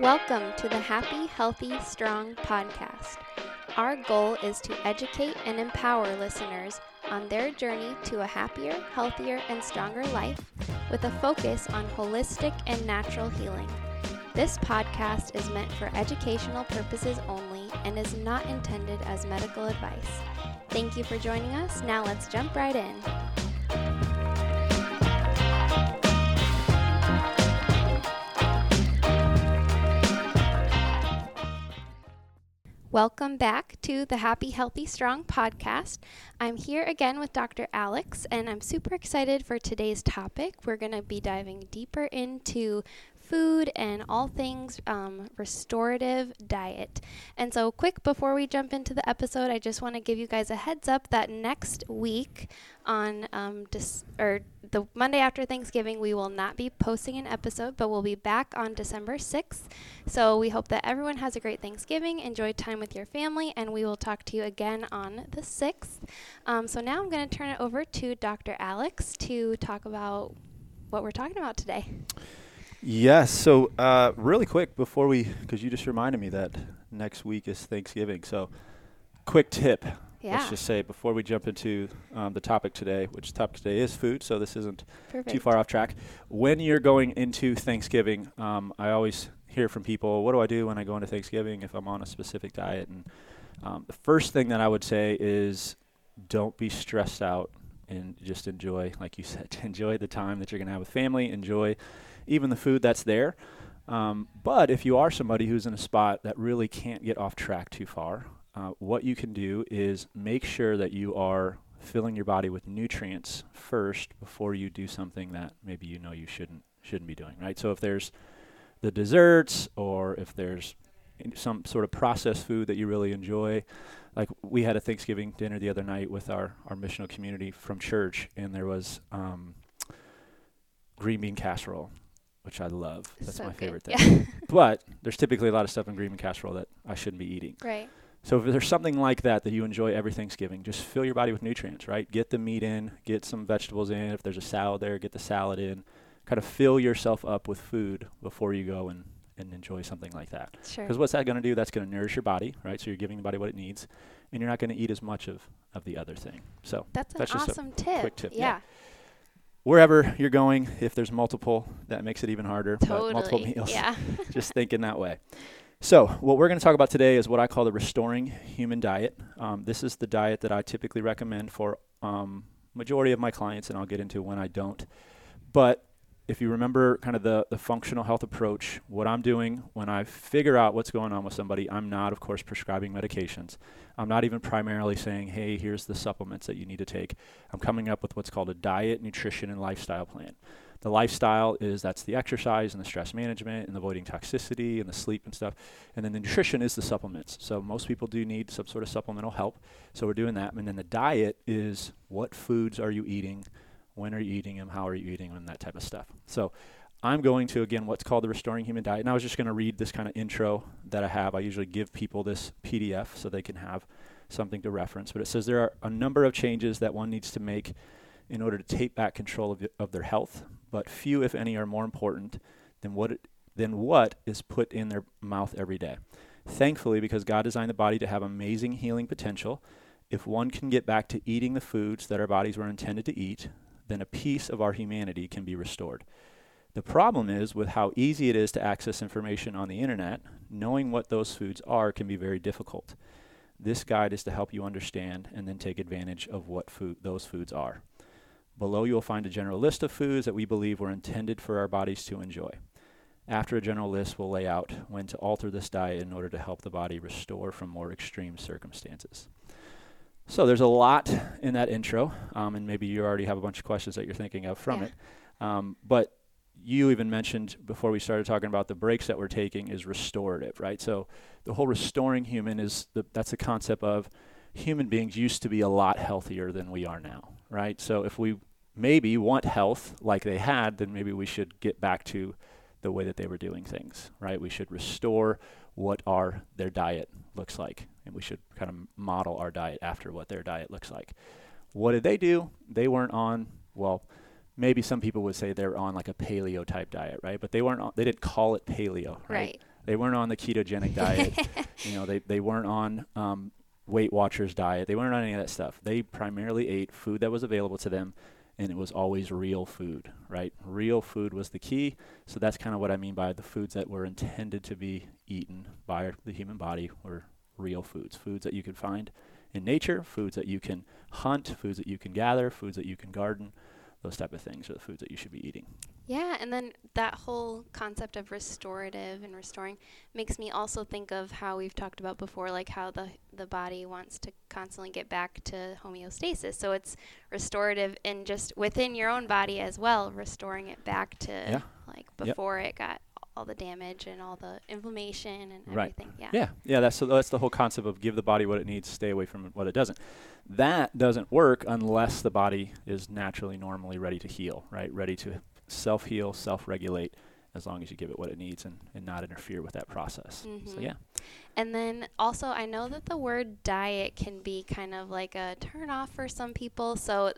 Welcome to the Happy, Healthy, Strong podcast. Our goal is to educate and empower listeners on their journey to a happier, healthier, and stronger life with a focus on holistic and natural healing. This podcast is meant for educational purposes only and is not intended as medical advice. Thank you for joining us. Now let's jump right in. Welcome back to the Happy, Healthy, Strong podcast. I'm here again with Dr. Alex, and I'm super excited for today's topic. We're going to be diving deeper into food and all things um, restorative diet. And so, quick before we jump into the episode, I just want to give you guys a heads up that next week on um, dis- or the Monday after Thanksgiving, we will not be posting an episode, but we'll be back on December 6th. So we hope that everyone has a great Thanksgiving, enjoy time with your family, and we will talk to you again on the 6th. Um, so now I'm going to turn it over to Dr. Alex to talk about what we're talking about today. Yes. So, uh, really quick before we, because you just reminded me that next week is Thanksgiving. So, quick tip. Yeah. Let's just say before we jump into um, the topic today, which topic today is food, so this isn't Perfect. too far off track. When you're going into Thanksgiving, um, I always hear from people, what do I do when I go into Thanksgiving if I'm on a specific diet? And um, the first thing that I would say is don't be stressed out and just enjoy, like you said, enjoy the time that you're going to have with family, enjoy even the food that's there. Um, but if you are somebody who's in a spot that really can't get off track too far, uh, what you can do is make sure that you are filling your body with nutrients first before you do something that maybe you know you shouldn't shouldn't be doing. Right. So if there's the desserts or if there's some sort of processed food that you really enjoy, like we had a Thanksgiving dinner the other night with our our missional community from church, and there was um, green bean casserole which I love. That's So my good. favorite thing. Yeah. but there's typically a lot of stuff in green bean casserole that I shouldn't be eating. right. So if there's something like that that you enjoy every Thanksgiving, just fill your body with nutrients, right? Get the meat in, get some vegetables in. If there's a salad there, get the salad in. Kind of fill yourself up with food before you go and, and enjoy something like that. Sure. Because what's that going to do? That's going to nourish your body, right? So you're giving the body what it needs, and you're not going to eat as much of, of the other thing. So That's an that's just a awesome tip. quick tip, yeah. Yeah. Wherever you're going, if there's multiple, that makes it even harder. but Totally. multiple meals. Yeah. just thinking that way. So, what we're going to talk about today is what I call the restoring human diet. Um, this is the diet that I typically recommend for um, majority of my clients, and I'll get into when I don't. But if you remember kind of the, the functional health approach, what I'm doing when I figure out what's going on with somebody, I'm not, of course, prescribing medications. I'm not even primarily saying, hey, here's the supplements that you need to take. I'm coming up with what's called a diet, nutrition, and lifestyle plan. The lifestyle is that's the exercise and the stress management and avoiding toxicity and the sleep and stuff. And then the nutrition is the supplements. So most people do need some sort of supplemental help. So we're doing that. And then the diet is what foods are you eating, when are you eating them, how are you eating them, that type of stuff. So I'm going to, again, what's called the Restoring Human Diet. And I was just going to read this kind of intro that I have. I usually give people this PDF so they can have something to reference. But it says there are a number of changes that one needs to make in order to take back control of, of their health, but few, if any, are more important than what, it, than what is put in their mouth every day. Thankfully, because God designed the body to have amazing healing potential, if one can get back to eating the foods that our bodies were intended to eat, then a piece of our humanity can be restored. The problem is with how easy it is to access information on the internet, knowing what those foods are can be very difficult. This guide is to help you understand and then take advantage of what food those foods are. Below you will find a general list of foods that we believe were intended for our bodies to enjoy. After a general list, we'll lay out when to alter this diet in order to help the body restore from more extreme circumstances. So there's a lot in that intro, um, and maybe you already have a bunch of questions that you're thinking of from Yeah. it. Um, but you even mentioned before we started talking about the breaks that we're taking is restorative, right? So the whole restoring human is the, that's the concept of human beings used to be a lot healthier than we are now, right? So if we maybe want health like they had, then maybe we should get back to the way that they were doing things, right? We should restore what our their diet looks like, and we should kind of model our diet after what their diet looks like. What did they do? They weren't on well. Maybe some people would say they're on like a paleo type diet, right? But they weren't. On, they didn't call it paleo, right? Right. They weren't on the ketogenic diet. you know, they, they weren't on um, Weight Watchers diet. They weren't on any of that stuff. They primarily ate food that was available to them, and it was always real food, right? Real food was the key. So that's kind of what I mean by the foods that were intended to be eaten by the human body were real foods, foods that you can find in nature, foods that you can hunt, foods that you can gather, foods that you can garden those type of things are the foods that you should be eating. Yeah, and then that whole concept of restorative and restoring makes me also think of how we've talked about before, like how the the body wants to constantly get back to homeostasis. So it's restorative and just within your own body as well, restoring it back to yeah. like before yep. it got all the damage and all the inflammation and right. everything. Yeah. Yeah. Yeah. That's so that's the whole concept of give the body what it needs, stay away from what it doesn't. That doesn't work unless the body is naturally, normally ready to heal, right? Ready to self heal, self regulate, as long as you give it what it needs and, and not interfere with that process. Mm-hmm. So, yeah. And then also, I know that the word diet can be kind of like a turn off for some people. So,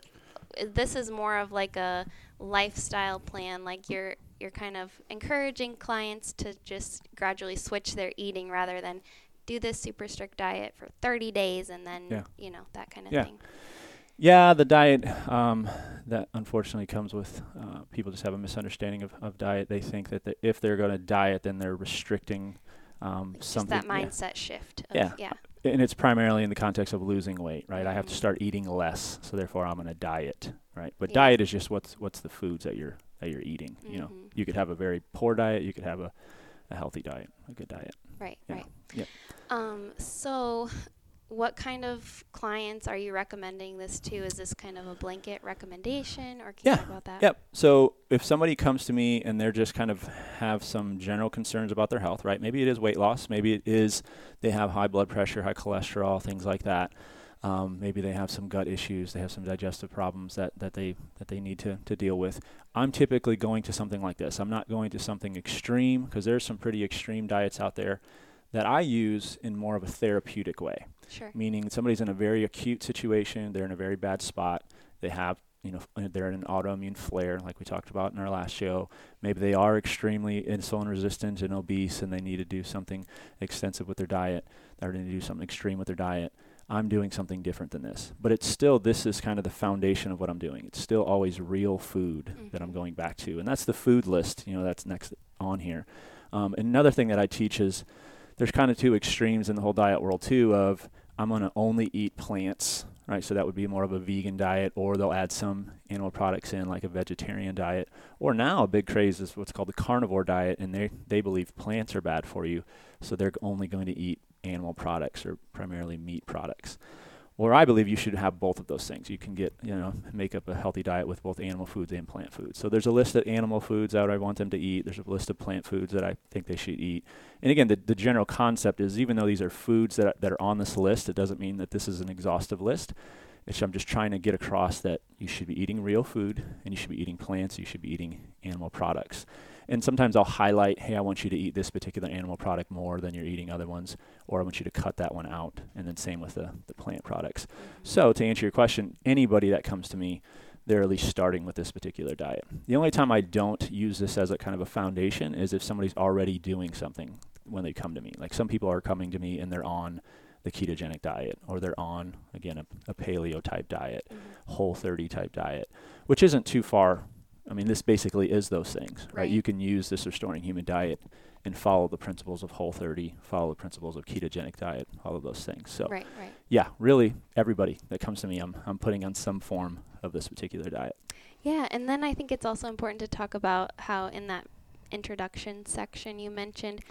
this is more of like a lifestyle plan. Like you're you're kind of encouraging clients to just gradually switch their eating rather than do this super strict diet for 30 days and then yeah. you know that kind of yeah. thing yeah the diet um, that unfortunately comes with uh, people just have a misunderstanding of, of diet they think that the, if they're going to diet then they're restricting um, something It's that mindset yeah. shift yeah yeah and it's primarily in the context of losing weight right mm-hmm. i have to mm-hmm. start eating less so therefore i'm going to diet right but diet is just what's what's the foods that you're that you're eating mm-hmm. you know mm-hmm. You could have a very poor diet you could have a, a healthy diet a good diet right right yeah um, so, what kind of clients are you recommending this to? Is this kind of a blanket recommendation, or can yeah. you talk about that? Yep. So, if somebody comes to me and they're just kind of have some general concerns about their health, right? Maybe it is weight loss. Maybe it is they have high blood pressure, high cholesterol, things like that. Um, maybe they have some gut issues, they have some digestive problems that, that they that they need to, to deal with. I'm typically going to something like this. I'm not going to something extreme because there's some pretty extreme diets out there that I use in more of a therapeutic way. Sure. Meaning somebody's in a very acute situation, they're in a very bad spot, they have you know they're in an autoimmune flare like we talked about in our last show maybe they are extremely insulin resistant and obese and they need to do something extensive with their diet they're going to do something extreme with their diet i'm doing something different than this but it's still this is kind of the foundation of what i'm doing it's still always real food mm-hmm. that i'm mm-hmm. going back to and that's the food list you know that's next on here um, another thing that i teach is there's kind of two extremes in the whole diet world too of I'm going to only eat plants, right? So that would be more of a vegan diet, or they'll add some animal products in, like a vegetarian diet. Or now a big craze is what's called the carnivore diet, and they they believe plants are bad for you, so they're only going to eat animal products or primarily meat products. Or I believe you should have both of those things. You can get, you know, make up a healthy diet with both animal foods and plant foods. So there's a list of animal foods that I want them to eat. There's a list of plant foods that I think they should eat. And again, the, the general concept is even though these are foods that that are on this list, it doesn't mean that this is an exhaustive list. It's, I'm just trying to get across that you should be eating real food and you should be eating plants. You should be eating animal products. And sometimes I'll highlight, hey, I want you to eat this particular animal product more than you're eating other ones, or I want you to cut that one out. And then same with the, the plant products. Mm-hmm. So to answer your question, anybody that comes to me, they're at least starting with this particular diet. The only time I don't use this as a kind of a foundation is if somebody's already doing something when they come to me. Like some people are coming to me and they're on the ketogenic diet or they're on again a, a paleo type diet, mm-hmm. whole 30 type diet, which isn't too far I mean, this basically is those things, right? right? You can use this restoring human diet and follow the principles of Whole 30, follow the principles of ketogenic diet, all of those things. So, right, right. yeah, really, everybody that comes to me, I'm I'm putting on some form of this particular diet. Yeah, and then I think it's also important to talk about how in that introduction section you mentioned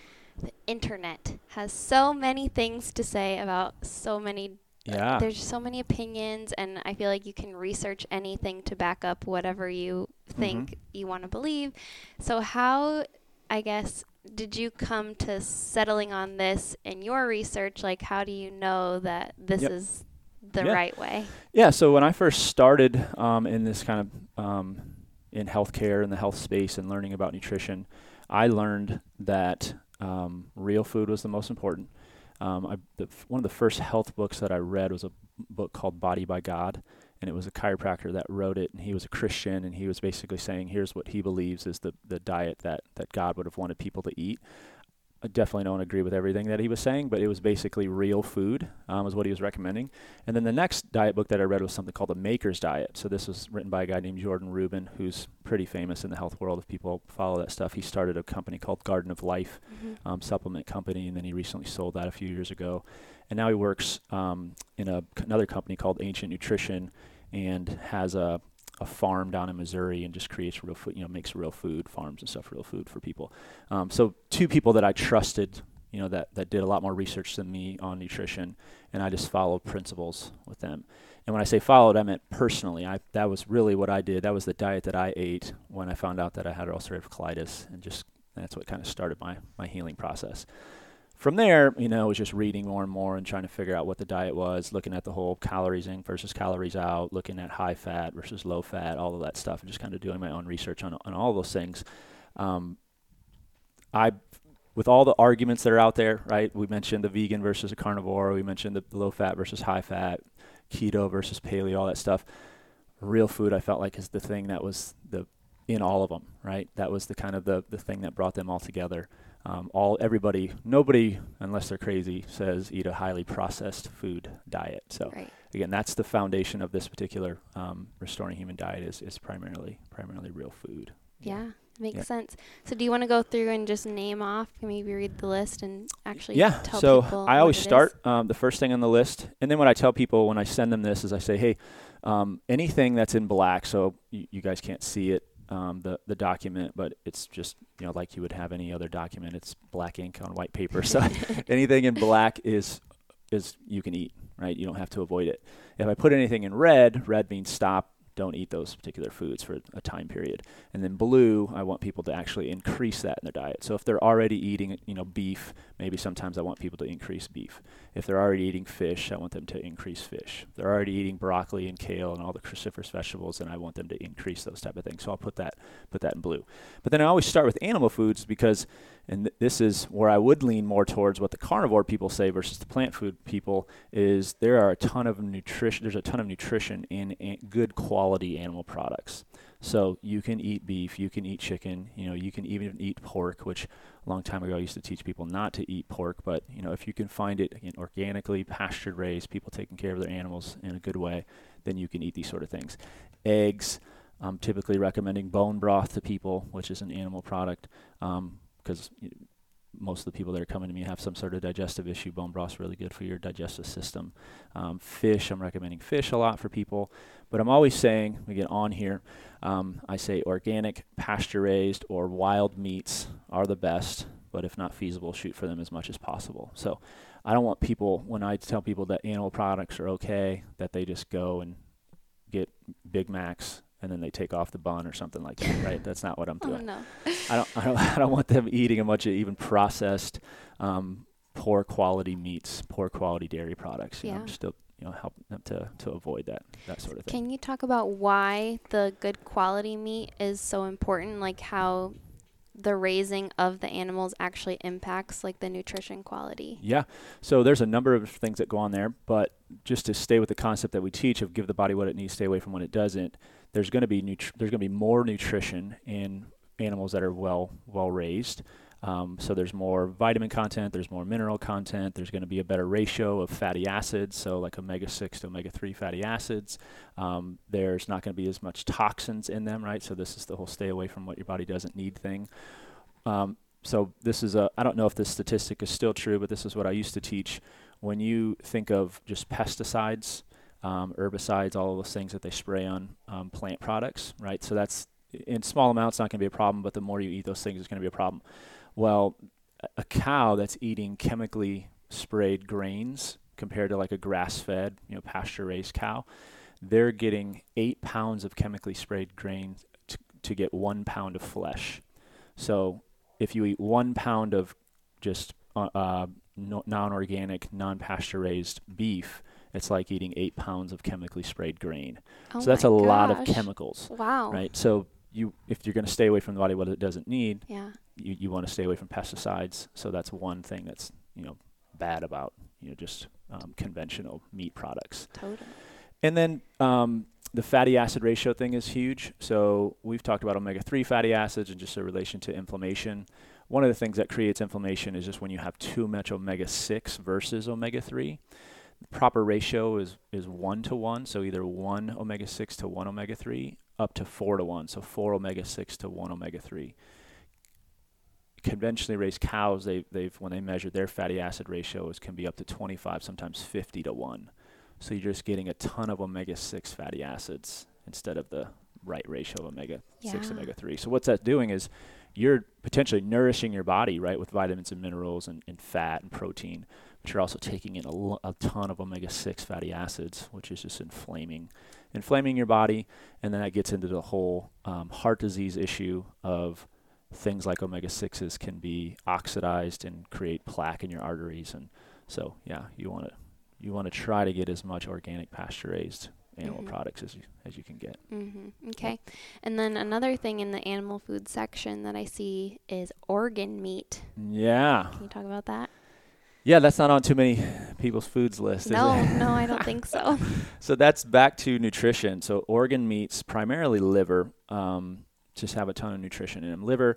the internet has so many things to say about so many yeah. there's so many opinions, and I feel like you can research anything to back up whatever you think mm-hmm. you want to believe. So, how, I guess, did you come to settling on this in your research? Like, how do you know that this yep. is the yeah. right way? Yeah. So, when I first started um, in this kind of um, in healthcare in the health space and learning about nutrition, I learned that um, real food was the most important. Um, I, the, one of the first health books that I read was a book called Body by God, and it was a chiropractor that wrote it, and he was a Christian, and he was basically saying, here's what he believes is the, the diet that, that God would have wanted people to eat. I definitely don't agree with everything that he was saying, but it was basically real food, um, was what he was recommending. And then the next diet book that I read was something called the Maker's Diet. So this was written by a guy named Jordan Rubin, who's pretty famous in the health world. If people follow that stuff, he started a company called Garden of Life, Mm-hmm. um, supplement company, and then he recently sold that a few years ago. And now he works um, in a, another company called Ancient Nutrition, and has a a farm down in Missouri and just creates real food, you know, makes real food, farms and stuff, real food for people. Um, so two people that I trusted, you know, that, that did a lot more research than me on nutrition, and I just followed principles with them. And when I say followed, I meant personally. I that was really what I did. That was the diet that I ate when I found out that I had ulcerative colitis, and just that's what kind of started my my healing process from there, you know, it was just reading more and more and trying to figure out what the diet was, looking at the whole calories in versus calories out, looking at high fat versus low fat, all of that stuff, and just kind of doing my own research on on all those things. Um, I, with all the arguments that are out there, right? We mentioned the vegan versus a carnivore. We mentioned the low fat versus high fat, keto versus paleo, all that stuff. Real food, I felt like, is the thing that was the in all of them, right? That was the kind of the the thing that brought them all together um, all everybody nobody unless they're crazy says eat a highly processed food diet so Right. again that's the foundation of this particular um, restoring human diet is, is primarily primarily real food Yeah, makes Yeah. sense. So, do you want to go through and just name off, maybe read the list and actually yeah tell so people i always start um, the first thing on the list and then what i tell people when i send them this is i say hey um, anything that's in black so you, you guys can't see it um, the the document but it's just you know like you would have any other document. It's black ink on white paper. So anything in black is is you can eat right? You don't have to avoid it. If i put anything in red red means stop don't eat those particular foods for a time period. And then blue i want people to actually increase that in their diet. So if they're already eating you know beef maybe sometimes i want people to increase beef. If they're already eating fish i want them to increase fish. If they're already eating broccoli and kale and all the cruciferous vegetables then i want them to increase those type of things. So i'll put that put that in blue. But then i always start with animal foods because and th- this is where I would lean more towards what the carnivore people say versus the plant food people is there are a ton of nutrition there's a ton of nutrition in good quality animal products. So you can eat beef you can eat chicken you know you can even eat pork which a long time ago I used to teach people not to eat pork. But you know if you can find it again, organically pastured raised people taking care of their animals in a good way then you can eat these sort of things. Eggs I'm typically recommending bone broth to people which is an animal product. Um, because most of the people that are coming to me have some sort of digestive issue. Bone broth's really good for your digestive system. Um, fish, I'm recommending fish a lot for people, but I'm always saying we get on here. Um, I say organic, pasture raised, or wild meats are the best, but if not feasible, shoot for them as much as possible. So I don't want people when I tell people that animal products are okay that they just go and get Big Macs and then they take off the bun or something like that, right? That's not what I'm doing. Oh doing. no. I don't, I don't, I don't want them eating a bunch of even processed, um, poor quality meats, poor quality dairy products. You know, Yeah. I'm still, you know, help them to, to avoid that, that sort of thing. Can you talk about why the good quality meat is so important? Like how the raising of the animals actually impacts like the nutrition quality. Yeah. So there's a number of things that go on there, but just to stay with the concept that we teach of give the body what it needs, stay away from what it doesn't. There's going to be nutri- there's going to be more nutrition in animals that are well well raised. Um, so there's more vitamin content, there's more mineral content, there's going to be a better ratio of fatty acids, so like omega 6 to omega 3 fatty acids. Um, there's not going to be as much toxins in them, right? So this is the whole stay away from what your body doesn't need thing. Um, so this is a I don't know if this statistic is still true, but this is what I used to teach. When you think of just pesticides, um, herbicides, all those things that they spray on um, plant products, right? So that's in small amounts not going to be a problem, but the more you eat those things, it's going to be a problem. Well, a- a cow that's eating chemically sprayed grains compared to like a grass-fed, you know, pasture-raised cow, they're getting eight pounds of chemically sprayed grain t- to get one pound of flesh. So if you eat one pound of just uh, uh, non-organic, non-pasture-raised beef, it's like eating eight pounds of chemically sprayed grain. Oh so that's a my lot of chemicals, Wow. right? So you, if you're going to stay away from the body what it doesn't need, Yeah. you, you want to stay away from pesticides. So that's one thing that's you know bad about you know just um, conventional meat products. Totally. And then um, the fatty acid ratio thing is huge. So we've talked about omega 3 fatty acids and just a relation to inflammation. one of the things that creates inflammation is just when you have too much omega 6 versus omega 3. The proper ratio is, is 1 to 1, so either 1 omega 6 to 1 omega 3, up to 4 to 1, so 4 omega 6 to 1 omega 3. Conventionally raised cows, they, they've when they measure their fatty acid ratios, can be up to 25, sometimes 50 to 1. So you're just getting a ton of omega 6 fatty acids instead of the right ratio of omega yeah. 6 omega 3. So what's that doing is you're potentially nourishing your body, right, with vitamins and minerals and, and fat and protein, but you're also taking in a, l- a ton of omega 6 fatty acids, which is just inflaming inflaming your body. And then that gets into the whole um, heart disease issue of things like omega 6s can be oxidized and create plaque in your arteries. And so, yeah, you want to you want to try to get as much organic pasture raised animal mm-hmm. products as you as you can get. Mm-hmm. Okay, and then another thing in the animal food section that I see is organ meat. Yeah. Can you talk about that? Yeah, that's not on too many people's foods list. No, no, I don't think so. so that's back to nutrition. So organ meats, primarily liver, um, just have a ton of nutrition in them. Liver,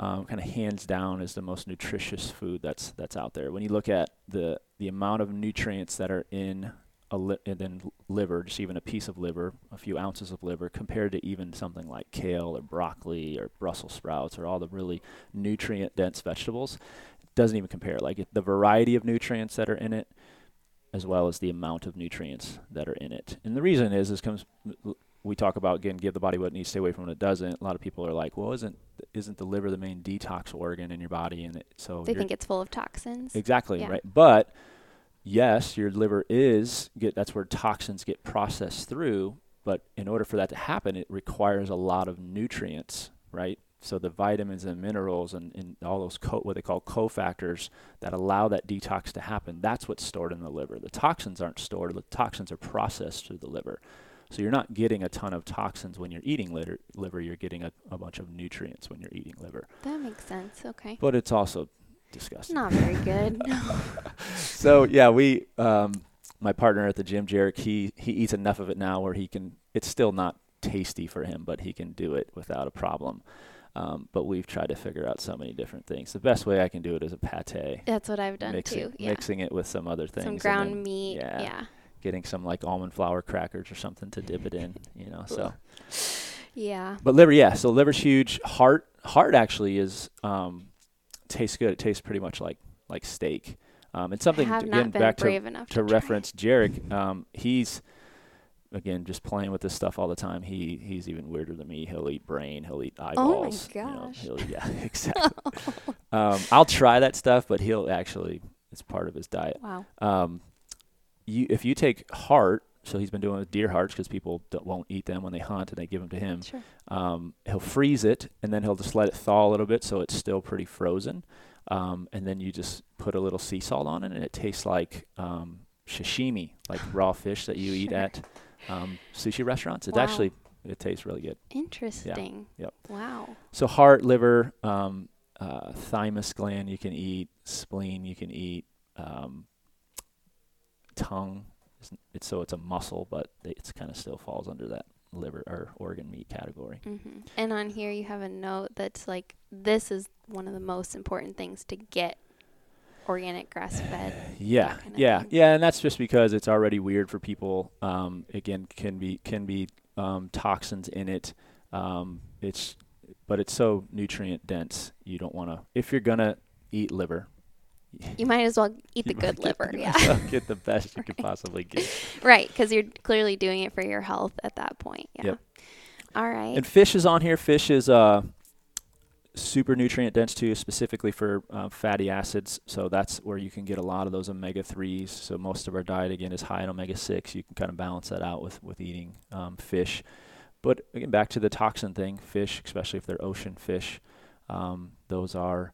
um, kind of hands down, is the most nutritious food that's that's out there. When you look at the the amount of nutrients that are in li- and then liver, just even a piece of liver, a few ounces of liver, compared to even something like kale or broccoli or Brussels sprouts or all the really nutrient dense vegetables, it doesn't even compare. Like the variety of nutrients that are in it, as well as the amount of nutrients that are in it. And the reason is, is comes we talk about again, give the body what it needs, stay away from what it doesn't. A lot of people are like, well, isn't isn't the liver the main detox organ in your body? And it, so they think it's full of toxins. Exactly yeah. right, but yes, your liver is get that's where toxins get processed through, but in order for that to happen, it requires a lot of nutrients, right? So the vitamins and minerals and, and all those co- what they call cofactors that allow that detox to happen, that's what's stored in the liver. The toxins aren't stored, the toxins are processed through the liver. So you're not getting a ton of toxins when you're eating liver, liver you're getting a, a bunch of nutrients when you're eating liver. That makes sense. Okay. But it's also disgusting. Not very good. so yeah, we um, my partner at the gym, Jarek, he he eats enough of it now where he can. It's still not tasty for him, but he can do it without a problem. Um, but we've tried to figure out so many different things. The best way I can do it is a pate. That's what I've done mixing, too. Yeah. Mixing it with some other things. Some ground then, meat. Yeah, yeah. Getting some like almond flour crackers or something to dip it in. You know, so. Yeah. But liver, yeah. So liver's huge. Heart, heart actually is um, tastes good. It tastes pretty much like like steak. Um, and something again back to, to, to reference Jarek. Um, he's again just playing with this stuff all the time. He he's even weirder than me. He'll eat brain. He'll eat eyeballs. Oh my gosh. You know, yeah, exactly. um, I'll try that stuff, but he'll actually it's part of his diet. Wow. Um, you if you take heart so he's been doing with deer hearts because people won't eat them when they hunt and they give them to him. Sure. Um, he'll freeze it and then he'll just let it thaw a little bit so it's still pretty frozen. Um, and then you just put a little sea salt on it and it tastes like um, sashimi, like raw fish that you eat at um, sushi restaurants. It's wow. actually it tastes really good. Interesting. Yeah. Yep. Wow. So heart, liver, um, uh, thymus gland you can eat, spleen you can eat, um, tongue it's, it's so it's a muscle, but it's kind of still falls under that liver or organ meat category. Mm-hmm. And on here you have a note that's like this is one of the most important things to get organic grass fed. Yeah, yeah, thing. yeah, and that's just because it's already weird for people. Um, again, can be can be um, toxins in it. Um, it's but it's so nutrient dense. You don't want to if you're gonna eat liver, you might as well eat the good liver. Get, yeah. get the best you could possibly get. Right, because you're clearly doing it for your health at that point. Yeah. Yep. All right. And fish is on here. Fish is uh, super nutrient dense too, specifically for uh, fatty acids. So that's where you can get a lot of those omega threes. So most of our diet again is high in omega six. You can kind of balance that out with with eating um, fish. But again, back to the toxin thing. Fish, especially if they're ocean fish, um, those are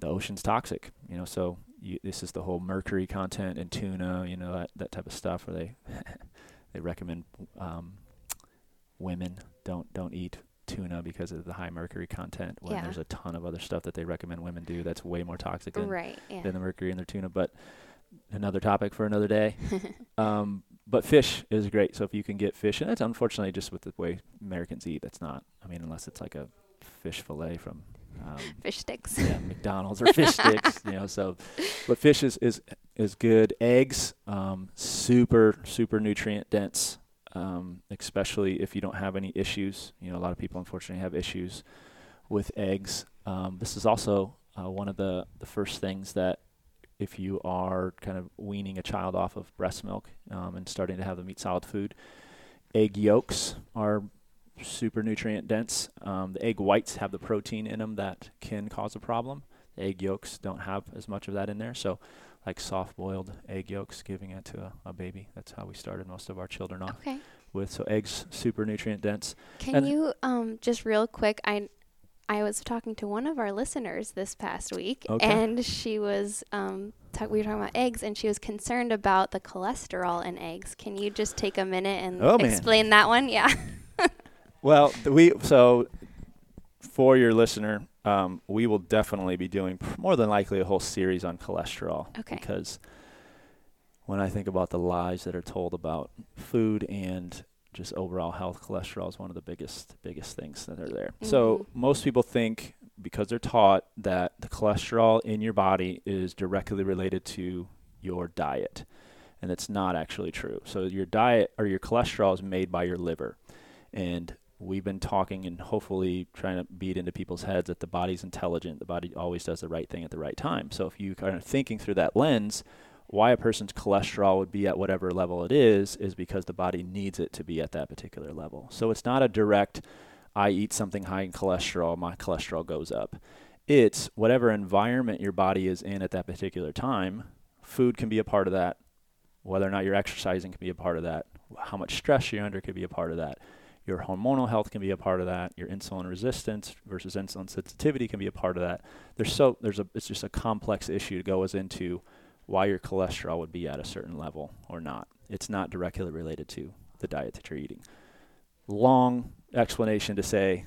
the ocean's toxic. You know, so you, this is the whole mercury content and tuna. You know that that type of stuff where they they recommend um, women don't don't eat tuna because of the high mercury content. When yeah. there's a ton of other stuff that they recommend women do that's way more toxic than right, yeah. than the mercury in their tuna. But another topic for another day. um, but fish is great. So if you can get fish, and that's unfortunately just with the way Americans eat, that's not. I mean, unless it's like a fish fillet from um, Fish sticks. yeah, McDonald's or fish sticks. You know, so but fish is is is good. Eggs, um, super super nutrient dense, um, especially if you don't have any issues. You know, a lot of people unfortunately have issues with eggs. Um, this is also uh, one of the the first things that if you are kind of weaning a child off of breast milk um, and starting to have them eat solid food, egg yolks are super nutrient dense. Um, the egg whites have the protein in them that can cause a problem. The egg yolks don't have as much of that in there. So, like soft boiled egg yolks, giving it to a, a baby. That's how we started most of our children off Okay. with. So, eggs, super nutrient dense. Can And- you um just real quick? I I was talking to one of our listeners this past week, Okay. and she was um talk, we were talking about eggs, and she was concerned about the cholesterol in eggs. Can you just take a minute and Oh, explain that one? Yeah. Well, we so for your listener, um, we will definitely be doing more than likely a whole series on cholesterol. Okay. Because when I think about the lies that are told about food and just overall health, cholesterol is one of the biggest biggest things that are there. So Mhm. most people think because they're taught that the cholesterol in your body is directly related to your diet, and it's not actually true. So your diet or your cholesterol is made by your liver, and we've been talking and hopefully trying to beat into people's heads that the body's intelligent. The body always does the right thing at the right time. So if you kind of thinking through that lens, why a person's cholesterol would be at whatever level it is is because the body needs it to be at that particular level. So it's not a direct I eat something high in cholesterol, my cholesterol goes up. It's whatever environment your body is in at that particular time. Food can be a part of that. Whether or not you're exercising can be a part of that. How much stress you're under could be a part of that. Your hormonal health can be a part of that. Your insulin resistance versus insulin sensitivity can be a part of that. There's so there's a it's just a complex issue to go as into why your cholesterol would be at a certain level or not. It's not directly related to the diet that you're eating. Long explanation to say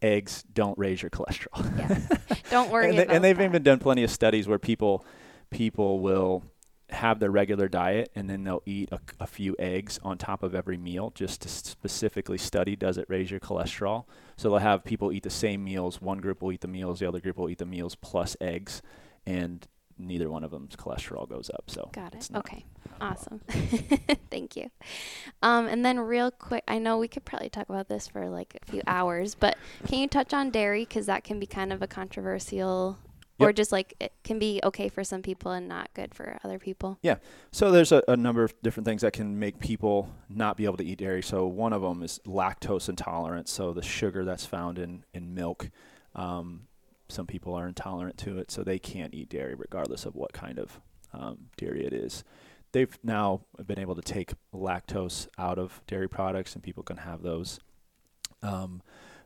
eggs don't raise your cholesterol. Yeah. Don't worry and, they, and they've that. even done plenty of studies where people people will have their regular diet and then they'll eat a, a few eggs on top of every meal just to specifically study does it raise your cholesterol. So they'll have people eat the same meals. One group will eat the meals, the other group will eat the meals plus eggs, and neither one of them's cholesterol goes up. So Got it. Okay. Awesome. Thank you. Um, and then real quick, I know we could probably talk about this for like a few hours, but can you touch on dairy because that can be kind of a controversial, or just like it can be okay for some people and not good for other people. Yeah. So there's a, a number of different things that can make people not be able to eat dairy. So one of them is lactose intolerance. So the sugar that's found in in milk. Um, some people are intolerant to it, so they can't eat dairy regardless of what kind of um, dairy it is. They've now been able to take lactose out of dairy products, and people can have those. Um,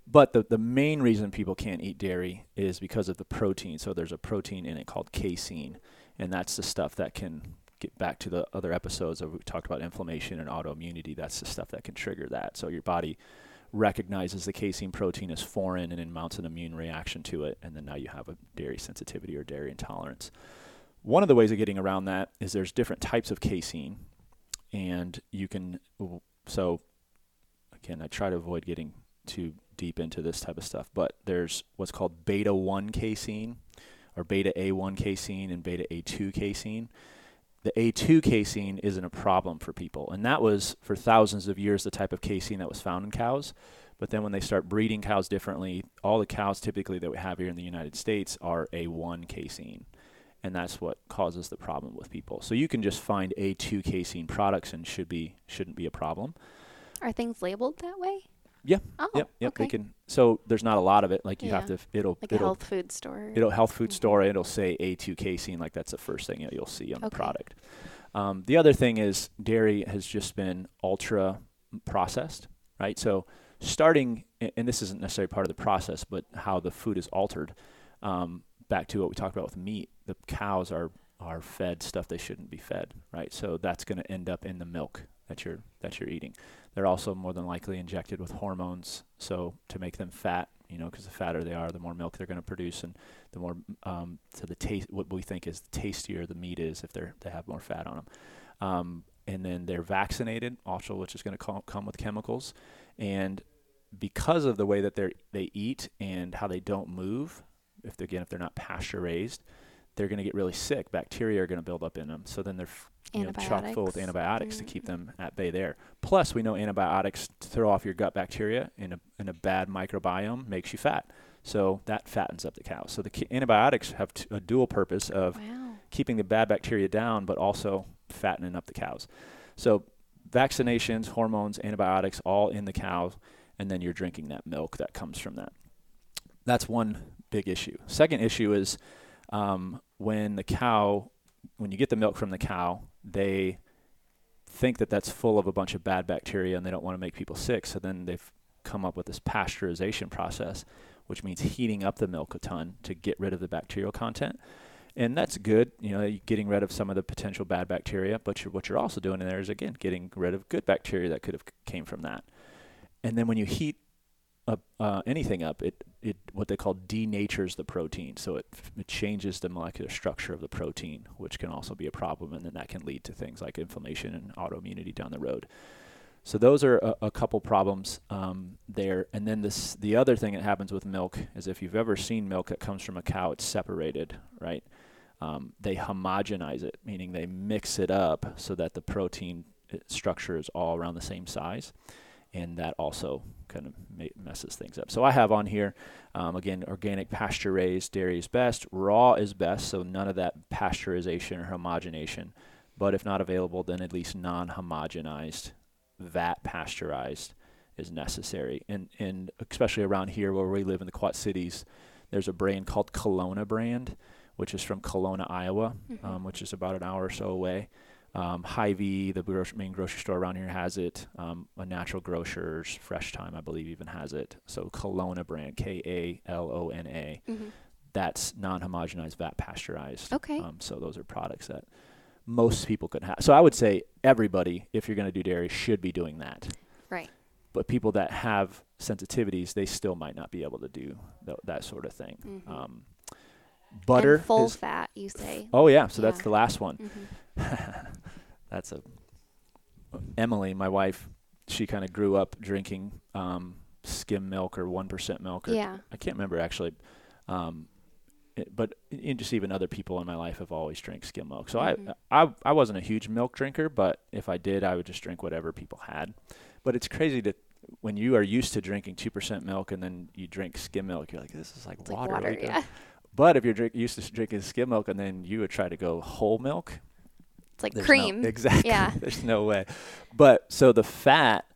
but the, the main reason people can't eat dairy is because of the protein. So there's a protein in it called casein, and that's the stuff that can get back to the other episodes of we talked about inflammation and autoimmunity. That's the stuff that can trigger that. So your body recognizes the casein protein as foreign and then mounts an immune reaction to it, and then now you have a dairy sensitivity or dairy intolerance. One of the ways of getting around that is there's different types of casein, and you can so again I try to avoid getting too deep into this type of stuff, but there's what's called beta 1 casein or beta A1 casein and beta A2 casein. The A2 casein isn't a problem for people, and that was for thousands of years the type of casein that was found in cows. But then when they start breeding cows differently, all the cows typically that we have here in the United States are A1 casein. And that's what causes the problem with people. So you can just find A2 casein products and should be shouldn't be a problem. Are things labeled that way? Yeah. Oh, yep, yep. okay. They can. So there's not a lot of it. Like you have to. It'll Like a it'll health food store. it'll health food Mhm. store. It'll say A2 casein. Like that's the first thing that you'll see on the product. Um, the other thing is dairy has just been ultra processed, right? So starting, and this isn't necessarily part of the process, but how the food is altered. Um, back to what we talked about with meat, the cows are are fed stuff they shouldn't be fed, right? So that's going to end up in the milk that you're that you're eating. They're also more than likely injected with hormones, so to make them fat, you know, because the fatter they are, the more milk they're going to produce, and the more um, to the taste. What we think is tastier the meat is if they're they have more fat on them. Um, and then they're vaccinated, also, which is going to come with chemicals, and because of the way that they they eat and how they don't move, if again if they're not pasture raised, they're going to get really sick. Bacteria are going to build up in them. So then they're f- you know, chock full with antibiotics mm-hmm. to keep mm-hmm. them at bay there. Plus, we know antibiotics throw off your gut bacteria, and a, and a bad microbiome makes you fat. So that fattens up the cows. So the ki- antibiotics have t- a dual purpose of wow. keeping the bad bacteria down, but also fattening up the cows. So vaccinations, hormones, antibiotics, all in the cow, and then you're drinking that milk that comes from that. That's one big issue. Second issue is um, when the cow, when you get the milk from the cow, they think that that's full of a bunch of bad bacteria and they don't want to make people sick. So then they've come up with this pasteurization process, which means heating up the milk a ton to get rid of the bacterial content and that's good. You know, getting rid of some of the potential bad bacteria. But you're, what you're also doing in there is again getting rid of good bacteria that could have came from that. And then when you heat up uh, anything up, it it what they call denatures the protein. So it it changes the molecular structure of the protein, which can also be a problem, and then that can lead to things like inflammation and autoimmunity down the road. So those are a, a couple problems um, there. And then this the other thing that happens with milk is if you've ever seen milk that comes from a cow, it's separated, right? um, they homogenize it, meaning they mix it up so that the protein uh, structure is all around the same size. And that also kind of messes things up. So I have on here, um, again, organic pasture raised dairy is best. Raw is best, so none of that pasteurization or homogenation. But if not available, then at least non homogenized, vat pasteurized is necessary. And, and especially around here where we live in the Quad Cities, there's a brand called Kalona brand which is from Kalona, Iowa, mm-hmm. um, which is about an hour or so away. Um, Hy-Vee, the gro- main grocery store around here, has it. Um, a Natural Grocers, Fresh Thyme, I believe, even has it. So Kalona brand, K A L O N A. Mm-hmm. That's non-homogenized, vat pasteurized. Okay. Um, so those are products that most people could have. So I would say everybody, if you're going to do dairy, should be doing that. Right. But people that have sensitivities, they still might not be able to do th- that sort of thing. Mm-hmm. Um, butter and full is, fat you say oh yeah so yeah. that's the last one mm-hmm. that's a emily my wife she kind of grew up drinking um, skim milk or 1% milk or yeah i can't remember actually um, it, but in just even other people in my life have always drank skim milk so mm-hmm. I, I i wasn't a huge milk drinker but if i did i would just drink whatever people had but it's crazy to when you are used to drinking 2% milk and then you drink skim milk you're like this is like it's water, like water yeah. But if you're drink, used to drinking skim milk and then you would try to go whole milk, it's like cream. No, exactly. Yeah. there's no way. But so the fat,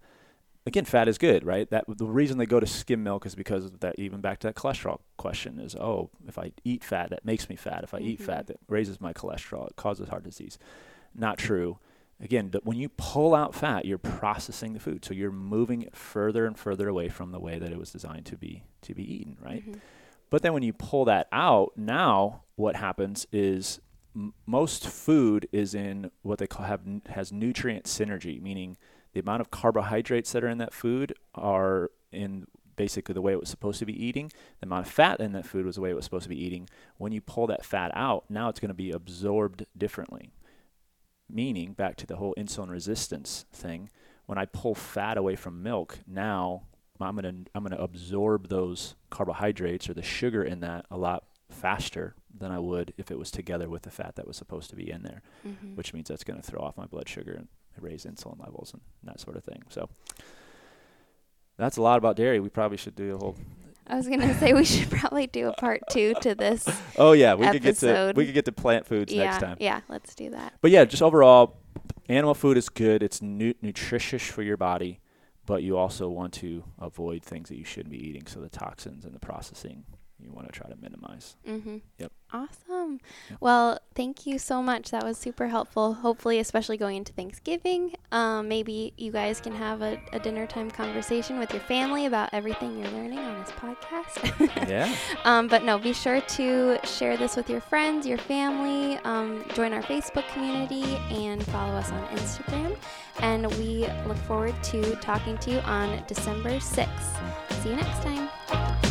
again, fat is good, right? That the reason they go to skim milk is because of that. Even back to that cholesterol question is, oh, if I eat fat, that makes me fat. If I mm-hmm. eat fat, that raises my cholesterol. It causes heart disease. Not true. Again, when you pull out fat, you're processing the food, so you're moving it further and further away from the way that it was designed to be to be eaten, right? Mm-hmm. But then when you pull that out, now what happens is most food is in what they call have has nutrient synergy, meaning the amount of carbohydrates that are in that food are in basically the way it was supposed to be eating. The amount of fat in that food was the way it was supposed to be eating. When you pull that fat out, now it's going to be absorbed differently. Meaning, back to the whole insulin resistance thing, when I pull fat away from milk, now I'm gonna I'm gonna absorb those carbohydrates or the sugar in that a lot faster than I would if it was together with the fat that was supposed to be in there, mm-hmm. which means that's going to throw off my blood sugar and raise insulin levels and that sort of thing. So that's a lot about dairy. We probably should do a whole. I was gonna say we should probably do a part two to this. Oh yeah, we episode. could get to we could get to plant foods yeah, next time. Yeah, let's do that. But yeah, just overall, animal food is good. It's nu- nutritious for your body but you also want to avoid things that you shouldn't be eating. So the toxins and the processing you want to try to minimize. Mm-hmm. Yep. Awesome. Yep. Well, thank you so much. That was super helpful. Hopefully, especially going into Thanksgiving, um, maybe you guys can have a, a, dinner time conversation with your family about everything you're learning on this podcast. yeah. Um, but no, be sure to share this with your friends, your family, um, join our Facebook community, and follow us on Instagram. And we look forward to talking to you on December 6th. See you next time.